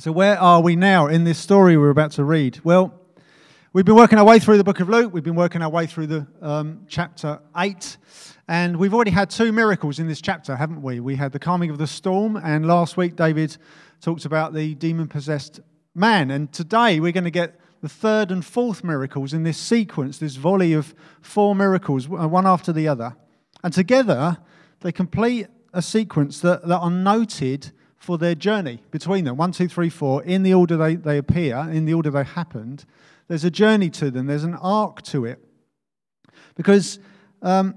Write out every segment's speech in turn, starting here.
So, where are we now in this story we're about to read? Well, we've been working our way through the book of Luke, we've been working our way through the um, chapter 8, and we've already had two miracles in this chapter, haven't we? We had the calming of the storm, and last week David talked about the demon possessed man, and today we're going to get the third and fourth miracles in this sequence, this volley of four miracles, uh, one after the other. And together, they complete a sequence that, that are noted for their journey between them. One, two, three, four, in the order they, they appear, in the order they happened. There's a journey to them, there's an arc to it. Because um,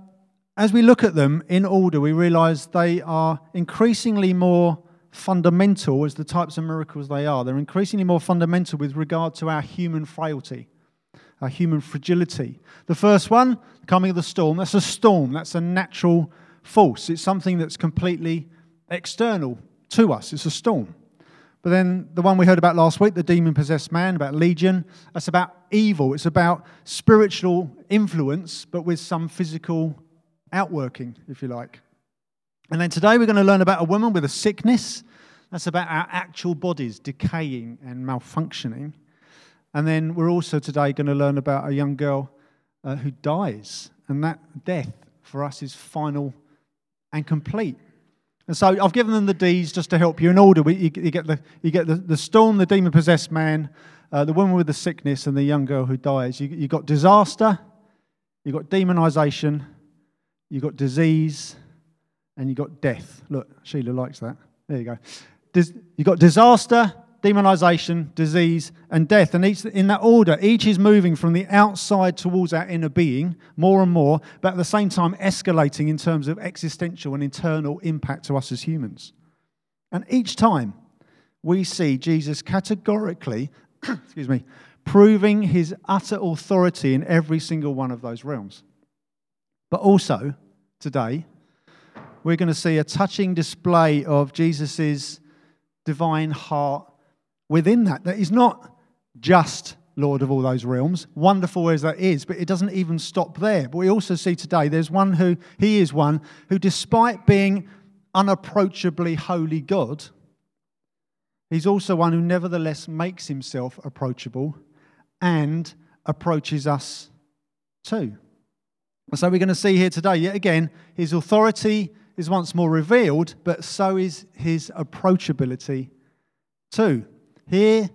as we look at them in order, we realize they are increasingly more fundamental as the types of miracles they are. They're increasingly more fundamental with regard to our human frailty, our human fragility. The first one, coming of the storm, that's a storm, that's a natural force. It's something that's completely external to us. It's a storm. But then the one we heard about last week, the demon possessed man, about Legion, that's about evil. It's about spiritual influence, but with some physical outworking, if you like. And then today we're going to learn about a woman with a sickness. That's about our actual bodies decaying and malfunctioning. And then we're also today going to learn about a young girl uh, who dies. And that death for us is final and complete. And so I've given them the D's just to help you in order. You, you get, the, you get the, the storm, the demon possessed man, uh, the woman with the sickness, and the young girl who dies. You, you got disaster, you've got demonization, you've got disease, and you've got death. Look, Sheila likes that. There you go. you've got disaster, demonization, disease, and death. And each, in that order, each is moving from the outside towards our inner being more and more, but at the same time escalating in terms of existential and internal impact to us as humans. And each time we see Jesus categorically, excuse me, proving his utter authority in every single one of those realms. But also, today, we're going to see a touching display of Jesus' divine heart within that. That is not just Lord of all those realms, wonderful as that is, but it doesn't even stop there. But we also see today there's one who, he is one who, despite being unapproachably holy God, he's also one who nevertheless makes himself approachable and approaches us too. so we're going to see here today, yet again, his authority is once more revealed, but so is his approachability too. Here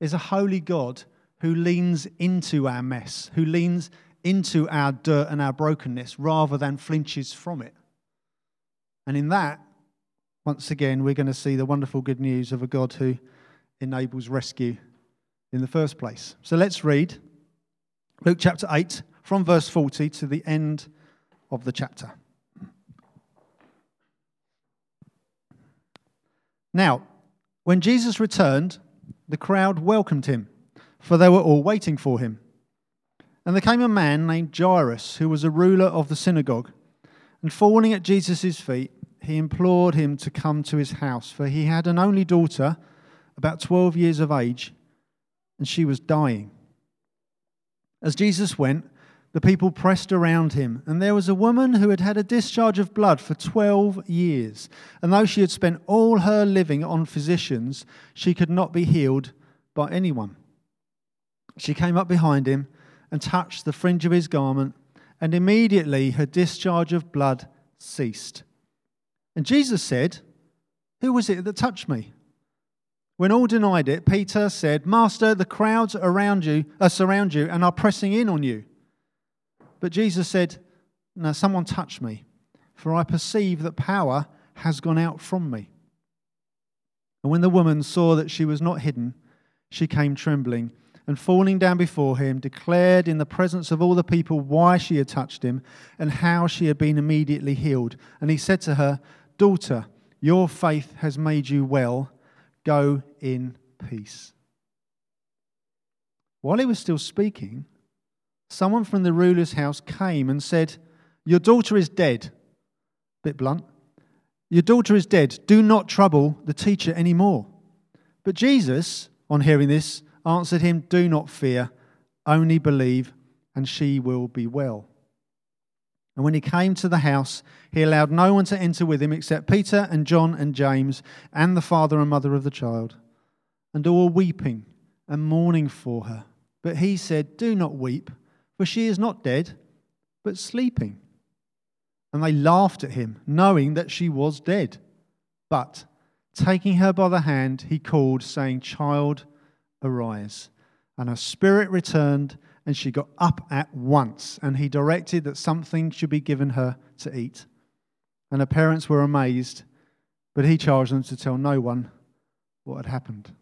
is a holy God who leans into our mess, who leans into our dirt and our brokenness rather than flinches from it. And in that, once again, we're going to see the wonderful good news of a God who enables rescue in the first place. So let's read Luke chapter 8 from verse 40 to the end of the chapter. Now, when Jesus returned, the crowd welcomed him, for they were all waiting for him. And there came a man named Jairus, who was a ruler of the synagogue. And falling at Jesus' feet, he implored him to come to his house, for he had an only daughter, about 12 years of age, and she was dying. As Jesus went, the people pressed around him, and there was a woman who had had a discharge of blood for 12 years. And though she had spent all her living on physicians, she could not be healed by anyone. She came up behind him and touched the fringe of his garment, and immediately her discharge of blood ceased. And Jesus said, Who was it that touched me? When all denied it, Peter said, Master, the crowds around you are surround you and are pressing in on you. But Jesus said, Now someone touched me, for I perceive that power has gone out from me. And when the woman saw that she was not hidden, she came trembling and falling down before him, declared in the presence of all the people why she had touched him and how she had been immediately healed. And he said to her, Daughter, your faith has made you well. Go in peace. While he was still speaking, someone from the ruler's house came and said, Your daughter is dead. Bit blunt. Your daughter is dead. Do not trouble the teacher anymore. But Jesus, on hearing this, answered him, Do not fear, only believe, and she will be well. And when he came to the house, he allowed no one to enter with him except Peter and John and James and the father and mother of the child. and all weeping and mourning for her. But he said, Do not weep, for she is not dead, but sleeping. And they laughed at him, knowing that she was dead. But taking her by the hand, he called, saying, Child, arise. And her spirit returned, and she got up at once. And he directed that something should be given her to eat. And her parents were amazed, but he charged them to tell no one what had happened.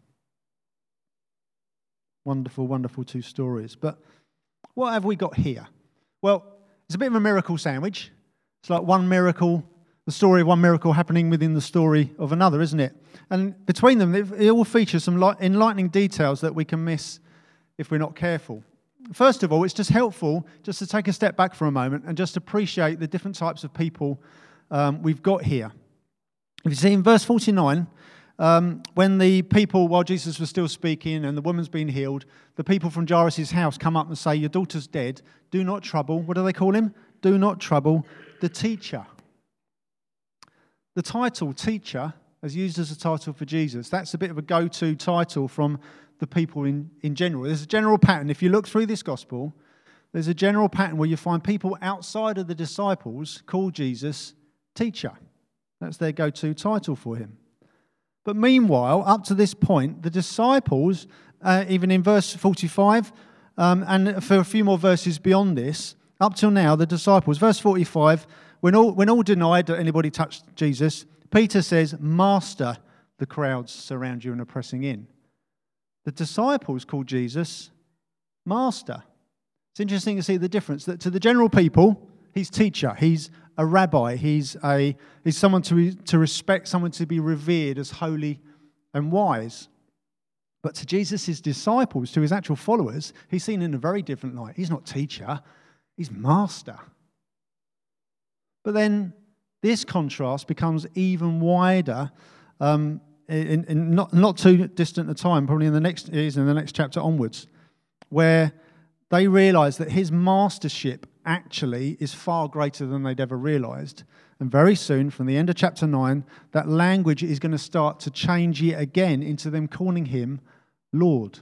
Wonderful, wonderful two stories. But what have we got here? Well, it's a bit of a miracle sandwich. It's like one miracle, the story of one miracle happening within the story of another, isn't it? And between them, it all features some enlightening details that we can miss if we're not careful. First of all, it's just helpful just to take a step back for a moment and just appreciate the different types of people um, we've got here. If you see in verse 49, um, when the people, while Jesus was still speaking and the woman's been healed, the people from Jairus' house come up and say, Your daughter's dead. Do not trouble. What do they call him? Do not trouble the teacher. The title teacher, as used as a title for Jesus, that's a bit of a go to title from the people in, in general. There's a general pattern. If you look through this gospel, there's a general pattern where you find people outside of the disciples call Jesus teacher. That's their go to title for him. But meanwhile, up to this point, the disciples, uh, even in verse 45, um, and for a few more verses beyond this, up till now, the disciples, verse 45, when all, when all denied that anybody touched Jesus, Peter says, Master, the crowds surround you and are pressing in. The disciples called Jesus Master. It's interesting to see the difference that to the general people, he's teacher, he's a rabbi, he's, a, he's someone to, to respect, someone to be revered as holy and wise. But to Jesus' disciples, to his actual followers, he's seen in a very different light. He's not teacher, he's master. But then this contrast becomes even wider um, in, in, not, not too distant a time, probably in the next is in the next chapter onwards, where they realize that his mastership actually is far greater than they'd ever realized. And very soon, from the end of chapter 9, that language is going to start to change yet again into them calling him Lord.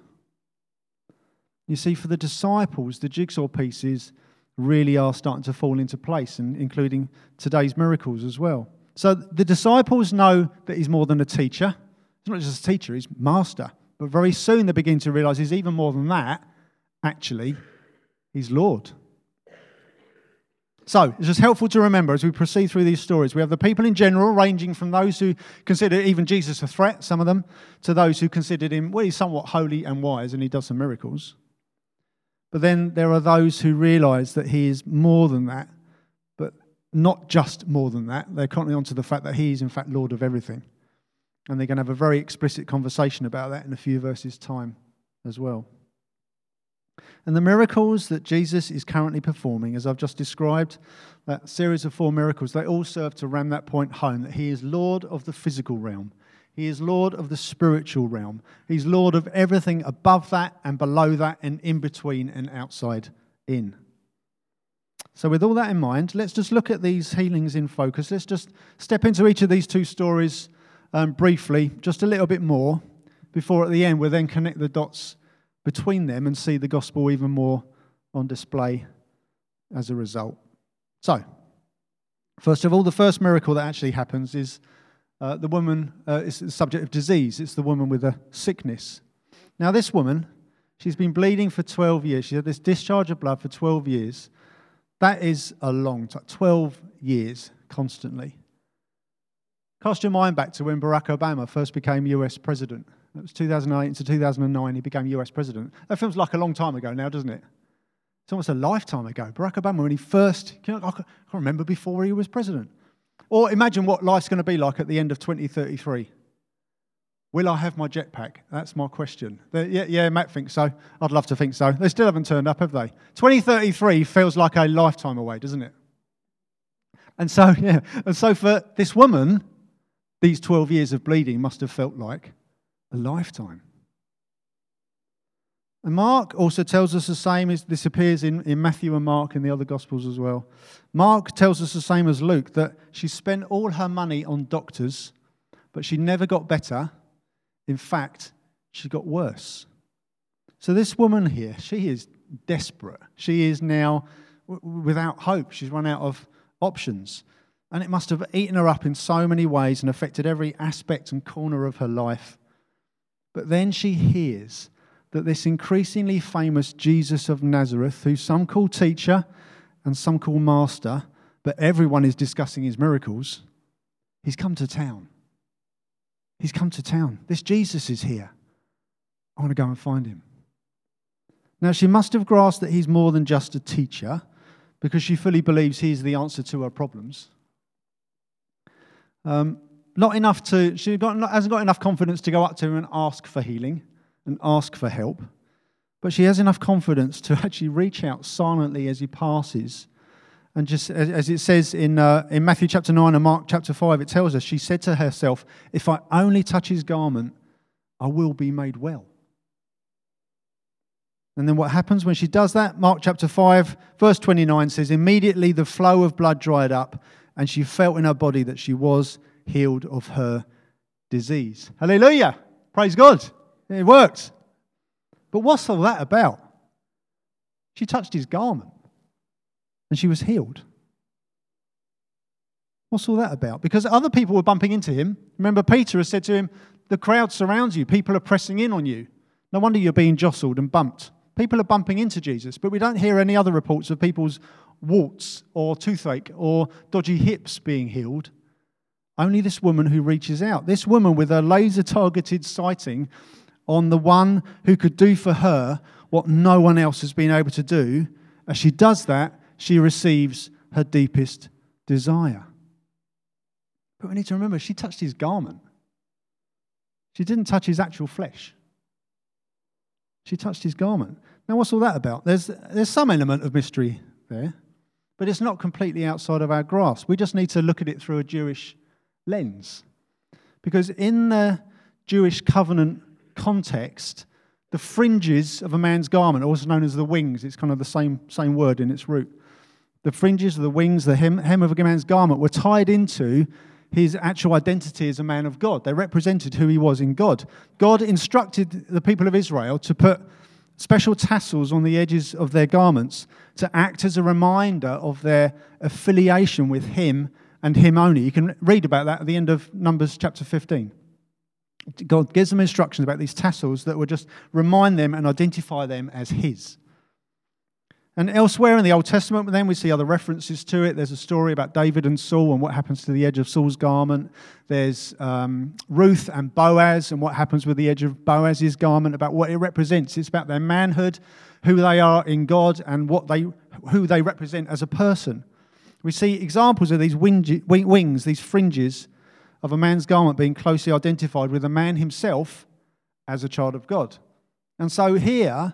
You see, for the disciples, the jigsaw pieces really are starting to fall into place, and including today's miracles as well. So the disciples know that he's more than a teacher. He's not just a teacher, he's master. But very soon they begin to realize he's even more than that. Actually, he's Lord. So, it's just helpful to remember as we proceed through these stories. We have the people in general, ranging from those who consider even Jesus a threat, some of them, to those who considered him, well, he's somewhat holy and wise and he does some miracles. But then there are those who realize that he is more than that, but not just more than that. They're currently onto the fact that he is, in fact, Lord of everything. And they're going to have a very explicit conversation about that in a few verses' time as well. And the miracles that Jesus is currently performing, as I've just described, that series of four miracles, they all serve to ram that point home that he is Lord of the physical realm. He is Lord of the spiritual realm. He's Lord of everything above that and below that and in between and outside in. So, with all that in mind, let's just look at these healings in focus. Let's just step into each of these two stories um, briefly, just a little bit more, before at the end we'll then connect the dots between them and see the gospel even more on display as a result. So, first of all, the first miracle that actually happens is uh, the woman uh, is the subject of disease. It's the woman with a sickness. Now, this woman, she's been bleeding for 12 years. She had this discharge of blood for 12 years. That is a long time, 12 years constantly. Cast your mind back to when Barack Obama first became US president. It was 2008 to 2009, he became US president. That feels like a long time ago now, doesn't it? It's almost a lifetime ago. Barack Obama, when he first, I can't remember before he was president. Or imagine what life's going to be like at the end of 2033. Will I have my jetpack? That's my question. Yeah, yeah, Matt thinks so. I'd love to think so. They still haven't turned up, have they? 2033 feels like a lifetime away, doesn't it? And so, yeah, and so for this woman, these 12 years of bleeding must have felt like a lifetime. And Mark also tells us the same as this appears in, in Matthew and Mark in the other Gospels as well. Mark tells us the same as Luke that she spent all her money on doctors, but she never got better. In fact, she got worse. So, this woman here, she is desperate. She is now w- without hope. She's run out of options. And it must have eaten her up in so many ways and affected every aspect and corner of her life. But then she hears that this increasingly famous Jesus of Nazareth, who some call teacher and some call master, but everyone is discussing his miracles, he's come to town. He's come to town. This Jesus is here. I want to go and find him. Now, she must have grasped that he's more than just a teacher because she fully believes he's the answer to her problems. Um, not enough to, she got, hasn't got enough confidence to go up to him and ask for healing and ask for help, but she has enough confidence to actually reach out silently as he passes. And just as it says in, uh, in Matthew chapter 9 and Mark chapter 5, it tells us, she said to herself, If I only touch his garment, I will be made well. And then what happens when she does that? Mark chapter 5, verse 29 says, Immediately the flow of blood dried up, and she felt in her body that she was healed of her disease. Hallelujah! Praise God. It worked. But what's all that about? She touched his garment and she was healed. What's all that about? Because other people were bumping into him. Remember, Peter has said to him, The crowd surrounds you, people are pressing in on you. No wonder you're being jostled and bumped. People are bumping into Jesus, but we don't hear any other reports of people's warts or toothache or dodgy hips being healed. Only this woman who reaches out. This woman with her laser targeted sighting on the one who could do for her what no one else has been able to do. As she does that, she receives her deepest desire. But we need to remember she touched his garment. She didn't touch his actual flesh. She touched his garment. Now, what's all that about? There's, there's some element of mystery there, but it's not completely outside of our grasp. We just need to look at it through a Jewish lens. Because in the Jewish covenant context, the fringes of a man's garment, also known as the wings, it's kind of the same, same word in its root. The fringes of the wings, the hem, hem of a man's garment, were tied into his actual identity as a man of God. They represented who he was in God. God instructed the people of Israel to put special tassels on the edges of their garments to act as a reminder of their affiliation with him and him only. You can read about that at the end of Numbers chapter 15. God gives them instructions about these tassels that will just remind them and identify them as His. And elsewhere in the Old Testament, then we see other references to it. There's a story about David and Saul and what happens to the edge of Saul's garment. There's um, Ruth and Boaz and what happens with the edge of Boaz's garment, about what it represents. It's about their manhood, who they are in God, and what they, who they represent as a person. We see examples of these wings, these fringes of a man's garment being closely identified with a man himself as a child of God. And so here,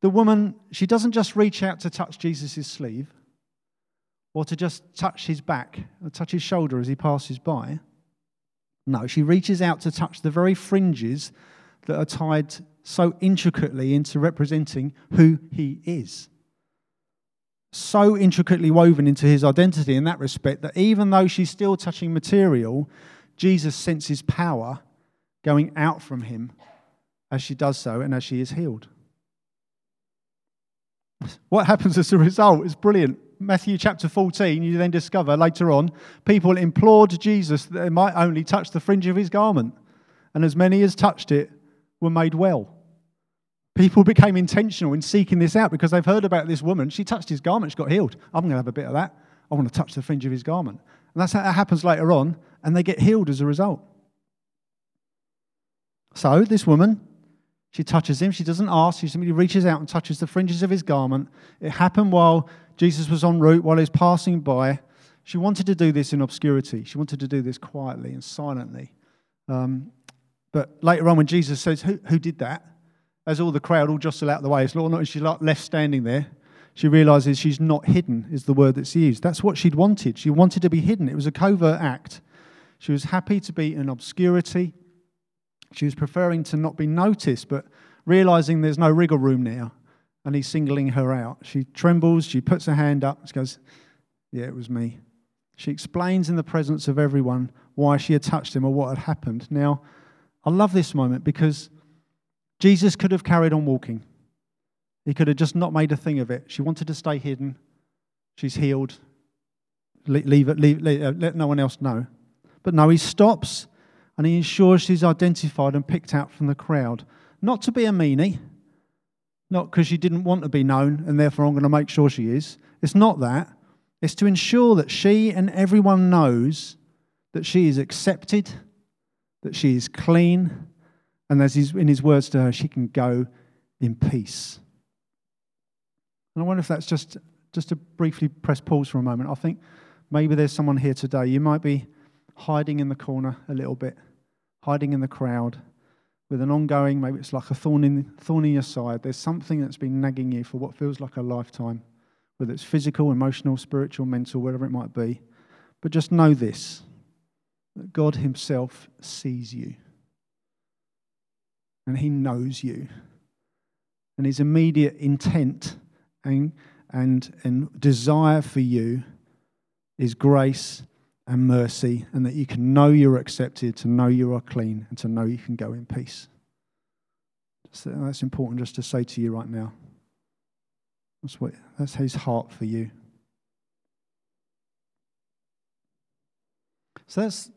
the woman, she doesn't just reach out to touch Jesus' sleeve or to just touch his back or touch his shoulder as he passes by. No, she reaches out to touch the very fringes that are tied so intricately into representing who he is so intricately woven into his identity in that respect that even though she's still touching material, Jesus senses power going out from him as she does so and as she is healed. What happens as a result is brilliant. Matthew chapter 14, you then discover later on, people implored Jesus that they might only touch the fringe of his garment, and as many as touched it were made well. People became intentional in seeking this out because they've heard about this woman. She touched his garment, she got healed. I'm going to have a bit of that. I want to touch the fringe of his garment. And that's how that happens later on, and they get healed as a result. So, this woman, she touches him. She doesn't ask. She simply reaches out and touches the fringes of his garment. It happened while Jesus was en route, while he was passing by. She wanted to do this in obscurity. She wanted to do this quietly and silently. Um, but later on, when Jesus says, Who, who did that? As all the crowd all jostle out of the way, it's not she's left standing there. She realizes she's not hidden, is the word that's used. That's what she'd wanted. She wanted to be hidden. It was a covert act. She was happy to be in obscurity. She was preferring to not be noticed, but realizing there's no wriggle room now, and he's singling her out. She trembles, she puts her hand up, she goes, Yeah, it was me. She explains in the presence of everyone why she had touched him or what had happened. Now, I love this moment because Jesus could have carried on walking. He could have just not made a thing of it. She wanted to stay hidden. She's healed. Leave it, leave, leave, uh, let no one else know. But no, he stops and he ensures she's identified and picked out from the crowd. Not to be a meanie, not because she didn't want to be known and therefore I'm going to make sure she is. It's not that. It's to ensure that she and everyone knows that she is accepted, that she is clean, and as in his words to her, she can go in peace. And I wonder if that's just, just to briefly press pause for a moment. I think maybe there's someone here today. You might be hiding in the corner a little bit, hiding in the crowd with an ongoing, maybe it's like a thorn in, thorn in your side. There's something that's been nagging you for what feels like a lifetime, whether it's physical, emotional, spiritual, mental, whatever it might be. But just know this that God Himself sees you and He knows you. And His immediate intent and, and, and desire for you is grace and mercy, and that you can know you're accepted, to know you are clean, and to know you can go in peace. So that's important just to say to you right now. That's, what, that's his heart for you. So that's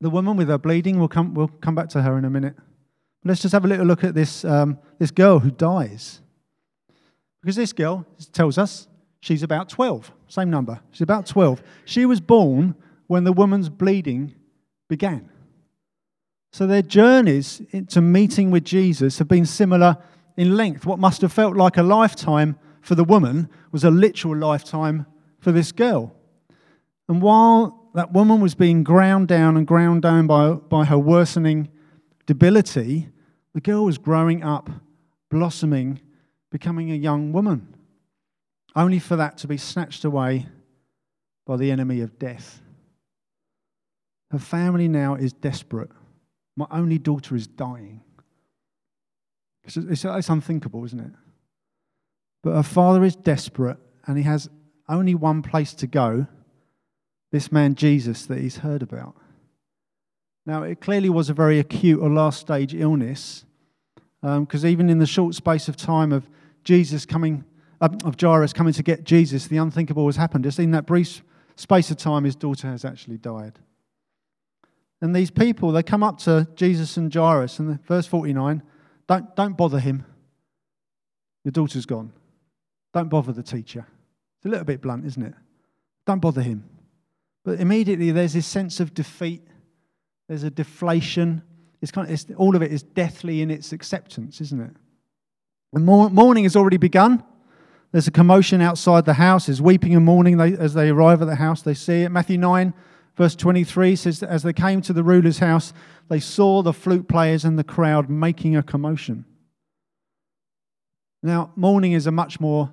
the woman with her bleeding. We'll come, we'll come back to her in a minute. Let's just have a little look at this, um, this girl who dies. Because this girl tells us she's about 12, same number. She's about 12. She was born when the woman's bleeding began. So their journeys to meeting with Jesus have been similar in length. What must have felt like a lifetime for the woman was a literal lifetime for this girl. And while that woman was being ground down and ground down by, by her worsening debility, the girl was growing up, blossoming, becoming a young woman, only for that to be snatched away by the enemy of death. Her family now is desperate. My only daughter is dying. It's, it's, it's unthinkable, isn't it? But her father is desperate and he has only one place to go this man Jesus that he's heard about. Now, it clearly was a very acute or last stage illness because um, even in the short space of time of Jesus coming, of Jairus coming to get Jesus, the unthinkable has happened. Just in that brief space of time, his daughter has actually died. And these people, they come up to Jesus and Jairus, and verse 49 don't, don't bother him. Your daughter's gone. Don't bother the teacher. It's a little bit blunt, isn't it? Don't bother him. But immediately there's this sense of defeat, there's a deflation. It's kind of, it's, all of it is deathly in its acceptance, isn't it? The mourning has already begun. There's a commotion outside the house. There's weeping and mourning they, as they arrive at the house. They see it. Matthew 9, verse 23 says as they came to the ruler's house, they saw the flute players and the crowd making a commotion. Now, mourning is a much more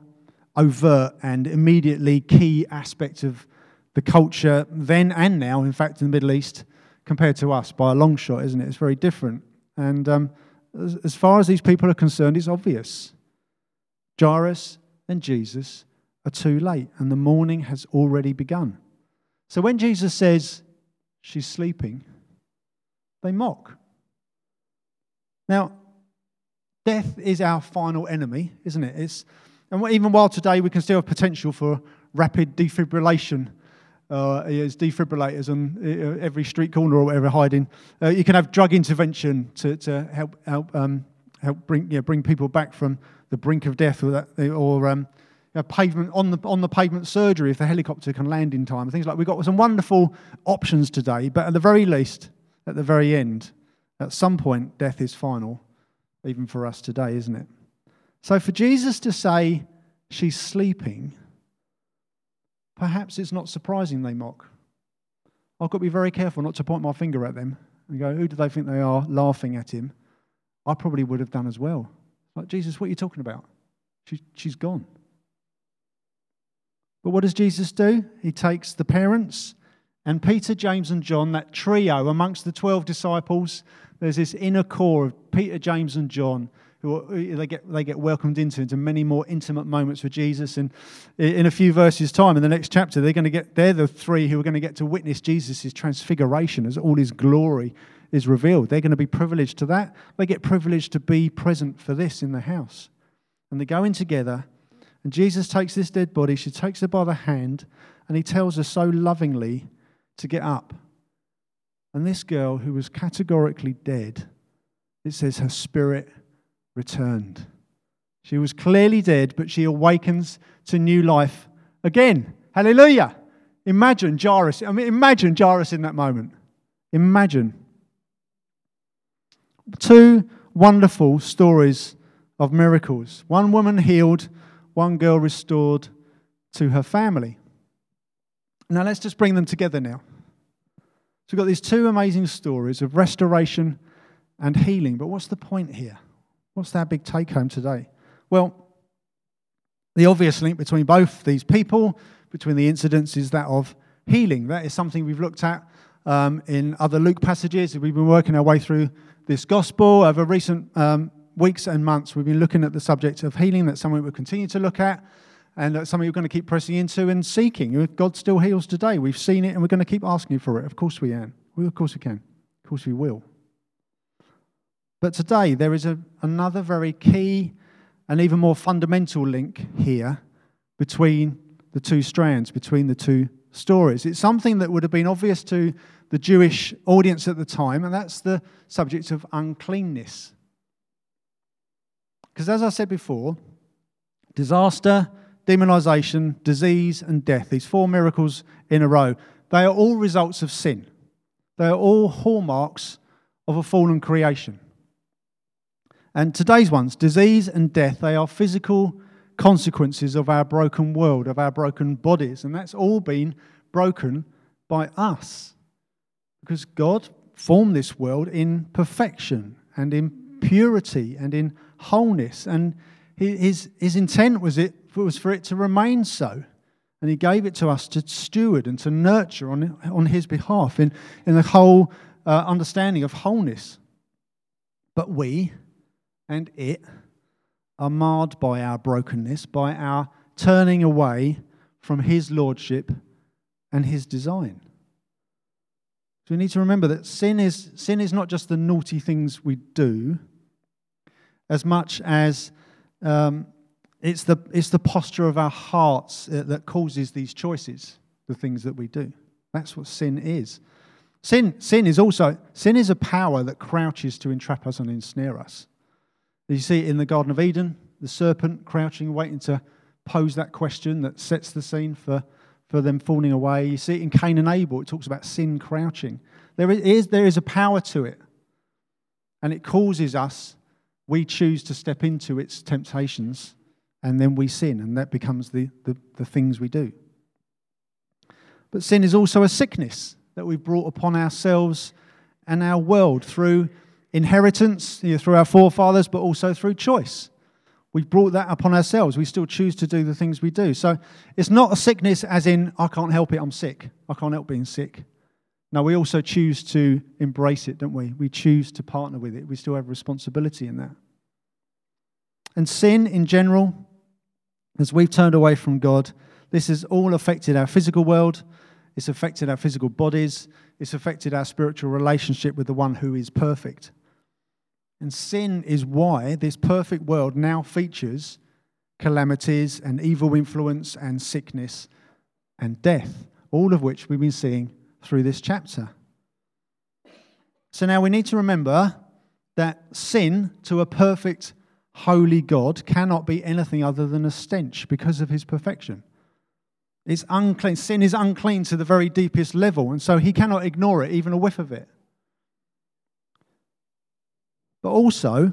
overt and immediately key aspect of the culture then and now, in fact, in the Middle East, compared to us by a long shot, isn't it? It's very different. And um, as far as these people are concerned, it's obvious. Jairus and Jesus are too late, and the mourning has already begun. So when Jesus says she's sleeping, they mock. Now, death is our final enemy, isn't it? It's, and even while today we can still have potential for rapid defibrillation uh, as defibrillators on uh, every street corner or whatever hiding. Uh, you can have drug intervention to, to help help um, help bring you know, bring people back from the brink of death, or that, or um, you know, pavement on the on the pavement surgery if the helicopter can land in time. Things like we've got some wonderful options today, but at the very least, at the very end, at some point, death is final, even for us today, isn't it? So for Jesus to say she's sleeping Perhaps it's not surprising they mock. I've got to be very careful not to point my finger at them and go, Who do they think they are laughing at him? I probably would have done as well. Like, Jesus, what are you talking about? She, she's gone. But what does Jesus do? He takes the parents and Peter, James, and John, that trio amongst the 12 disciples. There's this inner core of Peter, James, and John they get, they get welcomed into, into many more intimate moments with Jesus. And in a few verses' time, in the next chapter, they're going to get, they're the three who are going to get to witness Jesus' transfiguration as all his glory is revealed. They're going to be privileged to that. They get privileged to be present for this in the house. And they go in together, and Jesus takes this dead body, she takes her by the hand, and he tells her so lovingly to get up. And this girl, who was categorically dead, it says her spirit returned. She was clearly dead, but she awakens to new life again. Hallelujah. Imagine Jairus. I mean, imagine Jairus in that moment. Imagine. Two wonderful stories of miracles one woman healed, one girl restored to her family. Now, let's just bring them together now. So, we've got these two amazing stories of restoration and healing. But what's the point here? What's our big take home today? Well, the obvious link between both these people, between the incidents, is that of healing. That is something we've looked at um, in other Luke passages. We've been working our way through this gospel over recent um, weeks and months. We've been looking at the subject of healing. That's something we'll continue to look at, and that's something we're going to keep pressing into and seeking. God still heals today. We've seen it, and we're going to keep asking for it. Of course we can. Well, of course we can. Of course we will. But today, there is a, another very key and even more fundamental link here between the two strands, between the two stories. It's something that would have been obvious to the Jewish audience at the time, and that's the subject of uncleanness. Because as I said before, disaster, demonization, disease, and death, these four miracles in a row, they are all results of sin. They are all hallmarks of a fallen creation. And today's ones, disease and death, they are physical consequences of our broken world, of our broken bodies. And that's all been broken by us. Because God formed this world in perfection and in purity and in wholeness. And his, his intent was, it, was for it to remain so. And he gave it to us to steward and to nurture on, on his behalf in, in the whole uh, understanding of wholeness. But we, and it are marred by our brokenness, by our turning away from His lordship and His design. So we need to remember that sin is, sin is not just the naughty things we do, as much as um, it's, the, it's the posture of our hearts uh, that causes these choices, the things that we do. That's what sin is. Sin, sin is also sin is a power that crouches to entrap us and ensnare us. You see it in the Garden of Eden, the serpent crouching, waiting to pose that question that sets the scene for, for them falling away. You see it in Cain and Abel, it talks about sin crouching. There is, there is a power to it, and it causes us, we choose to step into its temptations, and then we sin, and that becomes the, the, the things we do. But sin is also a sickness that we've brought upon ourselves and our world through inheritance you know, through our forefathers, but also through choice. We've brought that upon ourselves. We still choose to do the things we do. So it's not a sickness as in, I can't help it, I'm sick. I can't help being sick. No, we also choose to embrace it, don't we? We choose to partner with it. We still have responsibility in that. And sin in general, as we've turned away from God, this has all affected our physical world, it's affected our physical bodies, it's affected our spiritual relationship with the one who is perfect. And sin is why this perfect world now features calamities and evil influence and sickness and death, all of which we've been seeing through this chapter. So now we need to remember that sin to a perfect, holy God cannot be anything other than a stench because of his perfection. It's unclean. Sin is unclean to the very deepest level, and so he cannot ignore it, even a whiff of it. But also,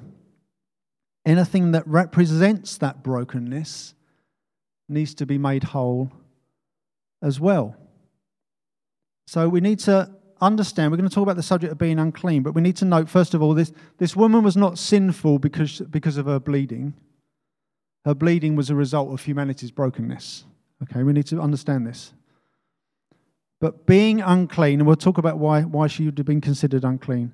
anything that represents that brokenness needs to be made whole as well. So we need to understand, we're going to talk about the subject of being unclean, but we need to note, first of all, this, this woman was not sinful because, because of her bleeding. Her bleeding was a result of humanity's brokenness. Okay, we need to understand this. But being unclean, and we'll talk about why, why she would have been considered unclean.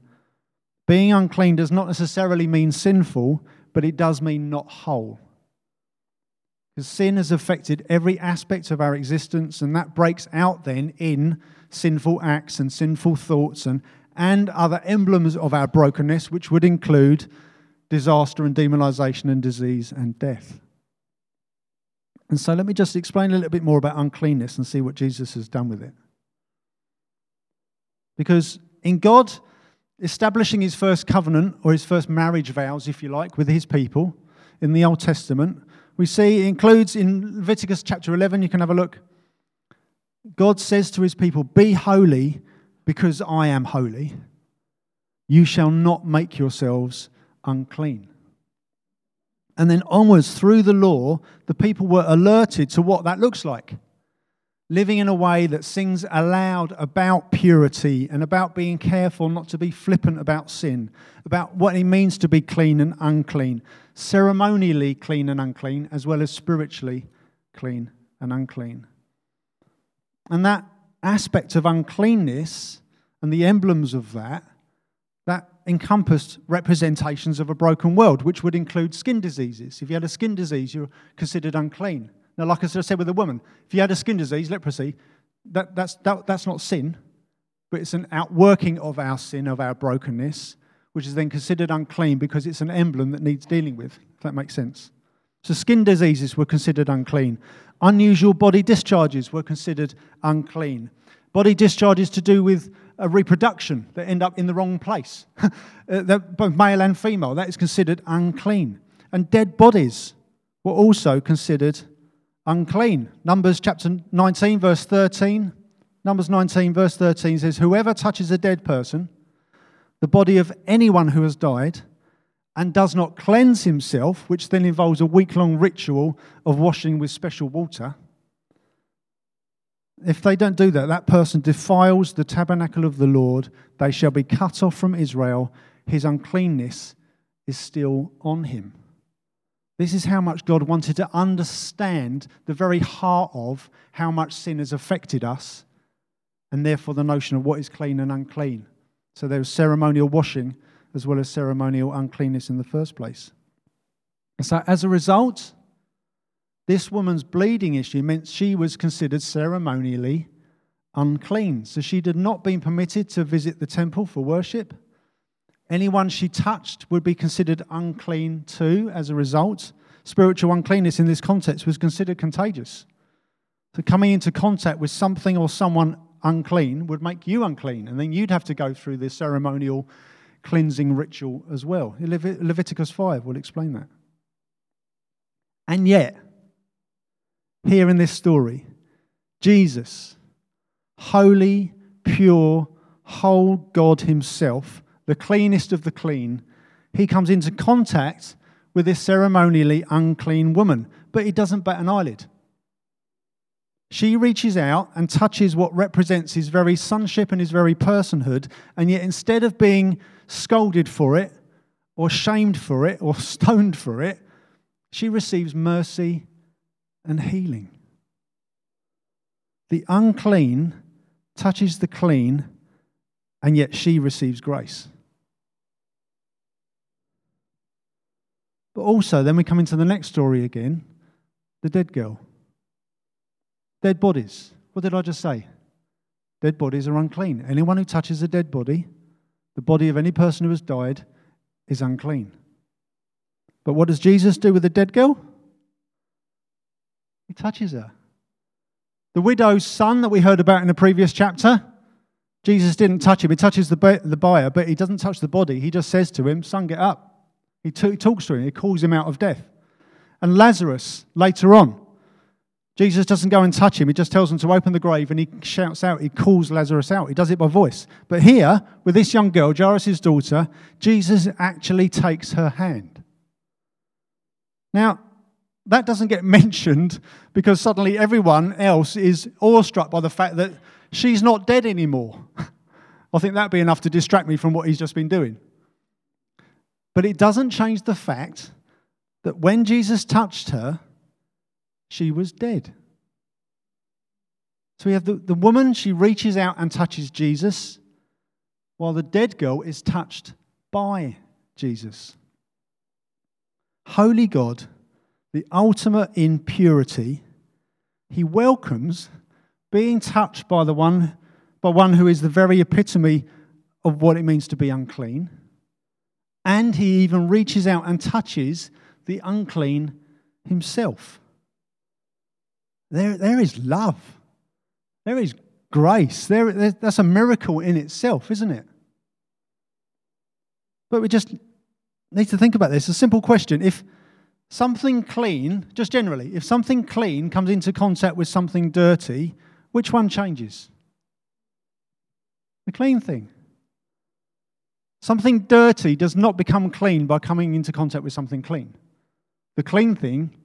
Being unclean does not necessarily mean sinful, but it does mean not whole. Because sin has affected every aspect of our existence, and that breaks out then in sinful acts and sinful thoughts and and other emblems of our brokenness, which would include disaster and demonization and disease and death. And so let me just explain a little bit more about uncleanness and see what Jesus has done with it. Because in God establishing his first covenant or his first marriage vows, if you like, with his people in the Old Testament, we see it includes in Leviticus chapter 11, you can have a look. God says to his people, Be holy because I am holy. You shall not make yourselves unclean. And then onwards through the law, the people were alerted to what that looks like. Living in a way that sings aloud about purity and about being careful not to be flippant about sin, about what it means to be clean and unclean, ceremonially clean and unclean, as well as spiritually clean and unclean. And that aspect of uncleanness and the emblems of that, that encompassed representations of a broken world, which would include skin diseases. If you had a skin disease, you're considered unclean. Now, like I said with a woman, if you had a skin disease, leprosy, that, that's, that, that's not sin, but it's an outworking of our sin, of our brokenness, which is then considered unclean because it's an emblem that needs dealing with, if that makes sense. So, skin diseases were considered unclean. Unusual body discharges were considered unclean. Body discharges to do with a reproduction that end up in the wrong place, uh, both male and female, that is considered unclean. And dead bodies were also considered unclean. Numbers chapter 19, verse 13. Numbers 19, verse 13 says, Whoever touches a dead person, the body of anyone who has died, and does not cleanse himself, which then involves a week long ritual of washing with special water, if they don't do that, that person defiles the tabernacle of the Lord. They shall be cut off from Israel. His uncleanness is still on him. This is how much God wanted to understand the very heart of how much sin has affected us, and therefore the notion of what is clean and unclean. So there was ceremonial washing as well as ceremonial uncleanness in the first place. So as a result, this woman's bleeding issue meant she was considered ceremonially unclean. So she had not been permitted to visit the temple for worship. Anyone she touched would be considered unclean too as a result. Spiritual uncleanness in this context was considered contagious. So coming into contact with something or someone unclean would make you unclean, and then you'd have to go through this ceremonial cleansing ritual as well. Leviticus 5 will explain that. And yet, here in this story. Jesus, holy, pure, whole God Himself, the cleanest of the clean, He comes into contact with this ceremonially unclean woman, but He doesn't bat an eyelid. She reaches out and touches what represents his very sonship and his very personhood, and yet instead of being scolded for it, or shamed for it, or stoned for it, she receives mercy and healing. The unclean touches the clean, and yet she receives grace. But also, then we come into the next story again the dead girl. Dead bodies. What did I just say? Dead bodies are unclean. Anyone who touches a dead body, the body of any person who has died, is unclean. But what does Jesus do with the dead girl? He touches her. The widow's son that we heard about in the previous chapter, Jesus didn't touch him. He touches the, buyer, but he doesn't touch the body. He just says to him, Son, get up. He, t- talks to him, he calls him out of death. And Lazarus, later on, Jesus doesn't go and touch him. He just tells him to open the grave and he shouts out, he calls Lazarus out. He does it by voice. But here, with this young girl, Jairus' daughter, Jesus actually takes her hand. Now, that doesn't get mentioned because suddenly everyone else is awestruck by the fact that she's not dead anymore. I think that'd be enough to distract me from what he's just been doing. But it doesn't change the fact that when Jesus touched her, she was dead. So we have the, the woman, she reaches out and touches Jesus, while the dead girl is touched by Jesus. Holy God the ultimate in purity, he welcomes being touched by the one by one who is the very epitome of what it means to be unclean, and he even reaches out and touches the unclean himself. There, there is love. There is grace. There, that's a miracle in itself, isn't it? But we just need to think about this. A simple question. If something clean, just generally, if something clean comes into contact with something dirty, which one changes? The clean thing. Something dirty does not become clean by coming into contact with something clean. The clean thing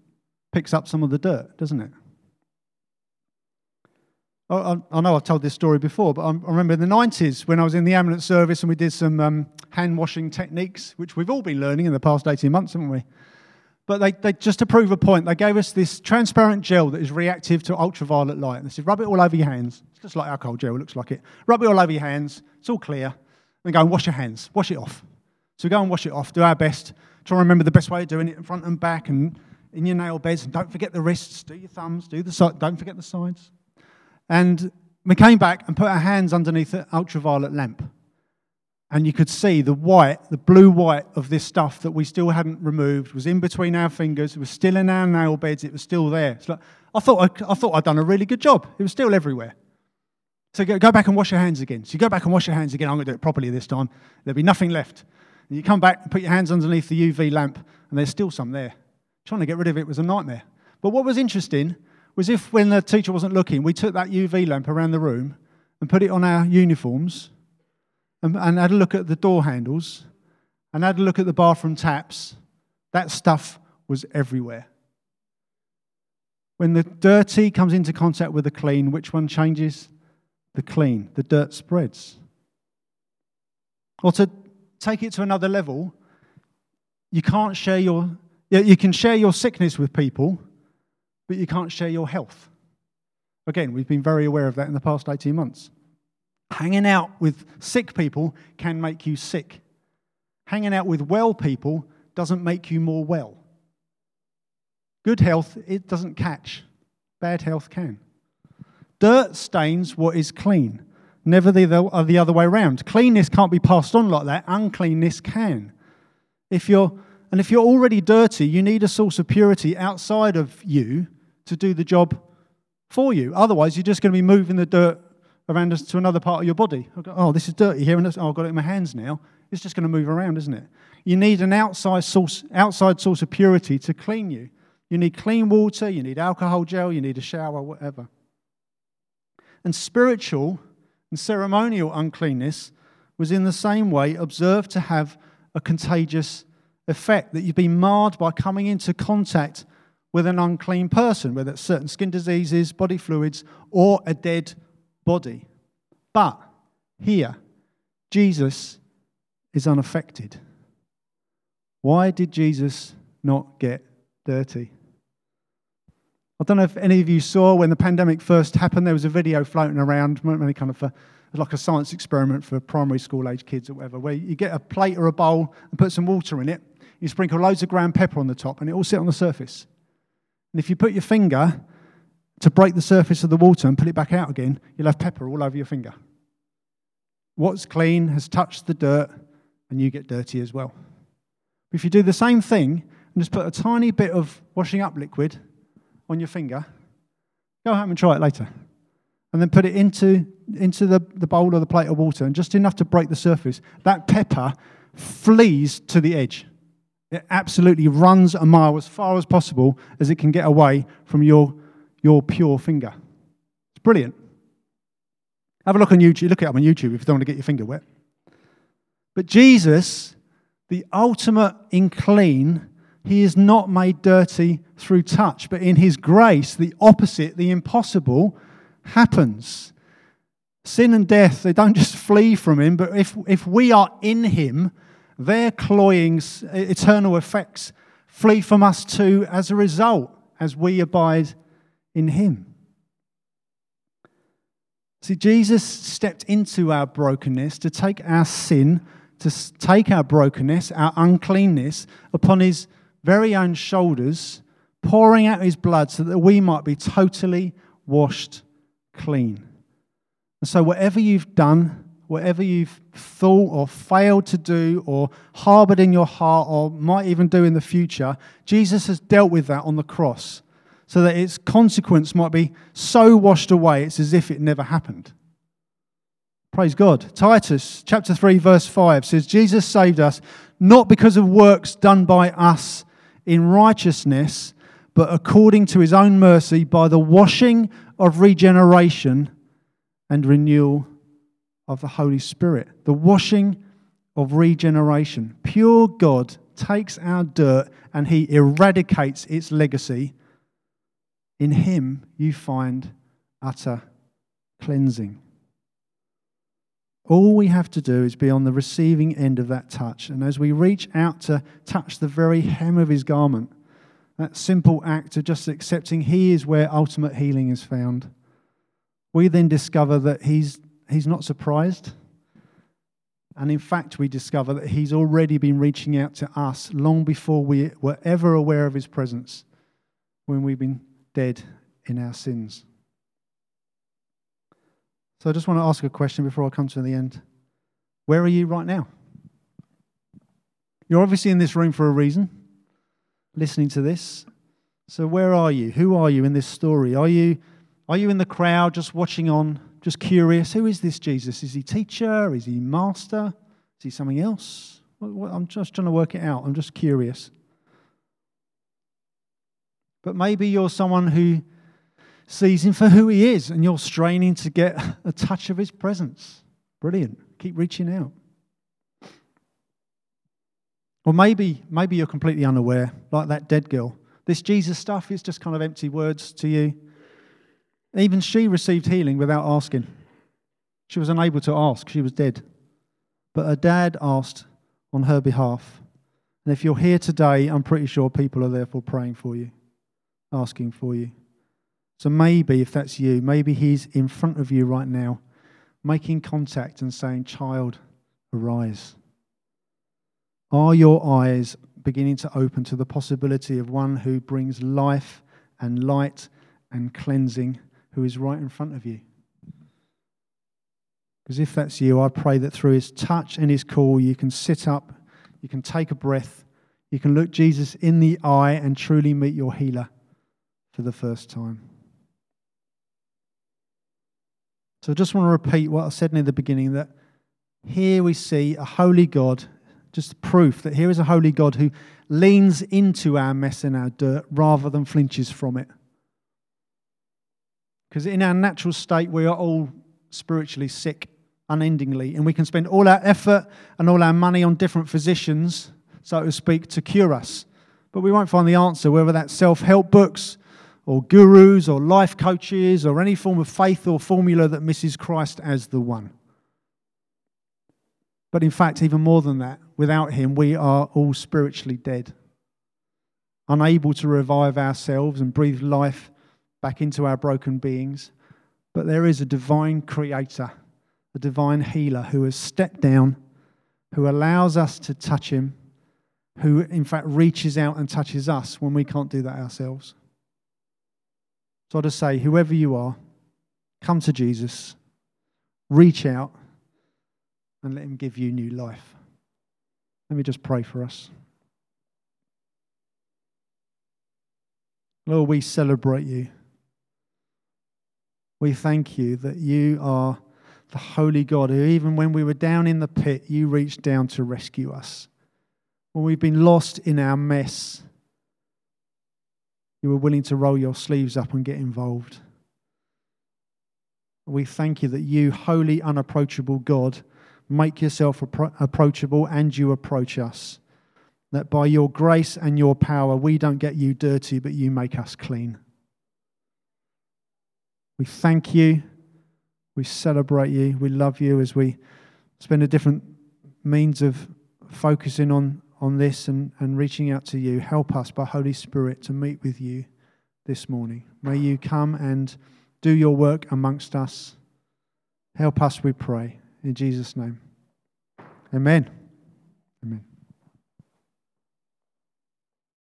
picks up some of the dirt, doesn't it? I, know I've told this story before, but I remember in the 90s when I was in the ambulance service and we did some um, hand washing techniques, which we've all been learning in the past 18 months, haven't we? But they, they, just to prove a point, they gave us this transparent gel that is reactive to ultraviolet light. They said, rub it all over your hands. It's just like alcohol gel, it looks like it. Rub it all over your hands. It's all clear. And go and wash your hands. Wash it off. So go and wash it off, do our best. Try and remember the best way of doing it in front and back and in your nail beds. And don't forget the wrists, do your thumbs, do the don't forget the sides. And we came back and put our hands underneath the ultraviolet lamp. And you could see the white, the blue white of this stuff that we still hadn't removed was in between our fingers. It was still in our nail beds. It was still there. Like, I, thought I, I thought I'd done a really good job. It was still everywhere. So go, go back and wash your hands again. So you go back and wash your hands again. I'm going to do it properly this time. There'll be nothing left. And you come back and put your hands underneath the UV lamp, and there's still some there. Trying to get rid of it was a nightmare. But what was interesting was if when the teacher wasn't looking, we took that UV lamp around the room and put it on our uniforms and, and had a look at the door handles and had a look at the bathroom taps. That stuff was everywhere. When the dirty comes into contact with the clean, which one changes? The clean. The dirt spreads. Or to take it to another level, you can't share your, you can share your sickness with people but you can't share your health. Again, we've been very aware of that in the past 18 months. Hanging out with sick people can make you sick. Hanging out with well people doesn't make you more well. Good health, it doesn't catch. Bad health can. Dirt stains what is clean, never the, uh, the other way around. Cleanness can't be passed on like that, uncleanness can. If you're, and if you're already dirty, you need a source of purity outside of you to do the job for you. Otherwise, you're just going to be moving the dirt around to another part of your body. Oh, this is dirty here, and oh, I've got it in my hands now. It's just going to move around, isn't it? You need an outside source, outside source of purity to clean you. You need clean water, you need alcohol gel, you need a shower, whatever. And spiritual and ceremonial uncleanness was in the same way observed to have a contagious effect, that you've been marred by coming into contact with an unclean person, whether it's certain skin diseases, body fluids, or a dead body. But here, Jesus is unaffected. Why did Jesus not get dirty? I don't know if any of you saw when the pandemic first happened, there was a video floating around, really kind of a, like a science experiment for primary school age kids or whatever, where you get a plate or a bowl and put some water in it, you sprinkle loads of ground pepper on the top, and it all sit on the surface. And if you put your finger to break the surface of the water and put it back out again, you'll have pepper all over your finger. What's clean has touched the dirt, and you get dirty as well. If you do the same thing and just put a tiny bit of washing up liquid on your finger, go home and try it later. And then put it into, into the, the bowl or the plate of water, and just enough to break the surface. That pepper flees to the edge. It absolutely runs a mile as far as possible as it can get away from your, your pure finger. It's brilliant. Have a look on YouTube. Look it up on YouTube if you don't want to get your finger wet. But Jesus, the ultimate in clean, he is not made dirty through touch, but in his grace, the opposite, the impossible, happens. Sin and death, they don't just flee from him, but if, if we are in him, their cloying eternal effects flee from us too as a result, as we abide in Him. See, Jesus stepped into our brokenness to take our sin, to take our brokenness, our uncleanness upon His very own shoulders, pouring out His blood so that we might be totally washed clean. And so, whatever you've done whatever you've thought or failed to do or harbored in your heart or might even do in the future, Jesus has dealt with that on the cross so that its consequence might be so washed away it's as if it never happened. Praise God. Titus chapter 3 verse 5 says Jesus saved us not because of works done by us in righteousness but according to his own mercy by the washing of regeneration and renewal of the Holy Spirit. The washing of regeneration. Pure God takes our dirt and he eradicates its legacy. In him you find utter cleansing. All we have to do is be on the receiving end of that touch. And as we reach out to touch the very hem of his garment, that simple act of just accepting he is where ultimate healing is found, we then discover that he's, he's not surprised. And in fact, we discover that he's already been reaching out to us long before we were ever aware of his presence when we've been dead in our sins. So I just want to ask a question before I come to the end. Where are you right now? You're obviously in this room for a reason, listening to this. So where are you? Who are you in this story? Are you are you in the crowd just watching on, just curious? Who is this Jesus? Is he teacher? Is he master? Is he something else? I'm just trying to work it out. I'm just curious. But maybe you're someone who sees him for who he is, and you're straining to get a touch of his presence. Brilliant. Keep reaching out. Or maybe, maybe you're completely unaware, like that dead girl. This Jesus stuff is just kind of empty words to you. Even she received healing without asking. She was unable to ask, she was dead. But her dad asked on her behalf. And if you're here today, I'm pretty sure people are therefore praying for you, asking for you. So maybe, if that's you, maybe He's in front of you right now, making contact and saying, Child, arise. Are your eyes beginning to open to the possibility of one who brings life and light and cleansing, who is right in front of you? Because if that's you, I pray that through his touch and his call, you can sit up, you can take a breath, you can look Jesus in the eye and truly meet your healer for the first time. So I just want to repeat what I said near the beginning that here we see a holy God, just proof that here is a holy God who leans into our mess and our dirt rather than flinches from it. Because in our natural state, we are all spiritually sick unendingly, and we can spend all our effort and all our money on different physicians, so to speak, to cure us. But we won't find the answer, whether that's self help books or gurus or life coaches or any form of faith or formula that misses Christ as the one. But in fact, even more than that, without Him, we are all spiritually dead, unable to revive ourselves and breathe life back into our broken beings. But there is a divine creator, a divine healer who has stepped down, who allows us to touch Him, who in fact reaches out and touches us when we can't do that ourselves. So I just say, whoever you are, come to Jesus, reach out, and let him give you new life. Let me just pray for us. Lord, we celebrate you. We thank you that you are the holy God who, even when we were down in the pit, you reached down to rescue us. When we've been lost in our mess, you were willing to roll your sleeves up and get involved. We thank you that you, holy, unapproachable God, make yourself appro- approachable and you approach us. That by your grace and your power, we don't get you dirty, but you make us clean. We thank you. We celebrate you. We love you as we spend a different means of focusing on on this and, and reaching out to you. Help us by Holy Spirit to meet with you this morning. May you come and do your work amongst us. Help us, we pray. In Jesus' name. Amen. Amen.